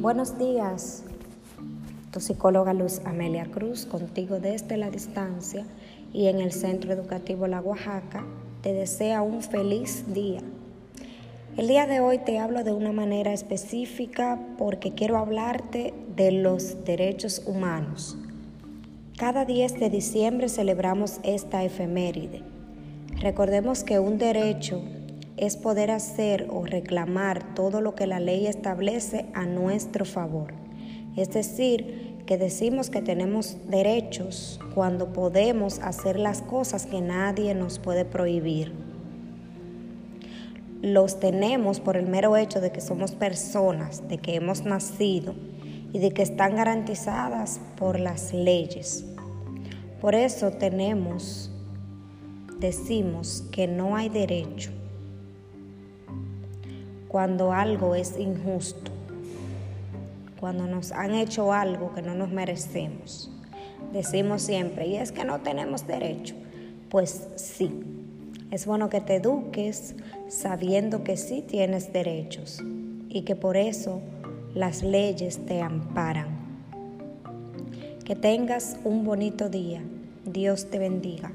Buenos días, tu psicóloga Luz Amelia Cruz, contigo desde la distancia y en el Centro Educativo La Oaxaca, te desea un feliz día. El día de hoy te hablo de una manera específica porque quiero hablarte de los derechos humanos. Cada 10 de diciembre celebramos esta efeméride. Recordemos que un derecho es poder hacer o reclamar todo lo que la ley establece a nuestro favor. Es decir, que decimos que tenemos derechos cuando podemos hacer las cosas que nadie nos puede prohibir. Los tenemos por el mero hecho de que somos personas, de que hemos nacido y de que están garantizadas por las leyes. Por eso tenemos, decimos que no hay derecho cuando algo es injusto, cuando nos han hecho algo que no nos merecemos. Decimos siempre, y es que no tenemos derecho. Pues sí, es bueno que te eduques sabiendo que sí tienes derechos y que por eso las leyes te amparan. Que tengas un bonito día. Dios te bendiga.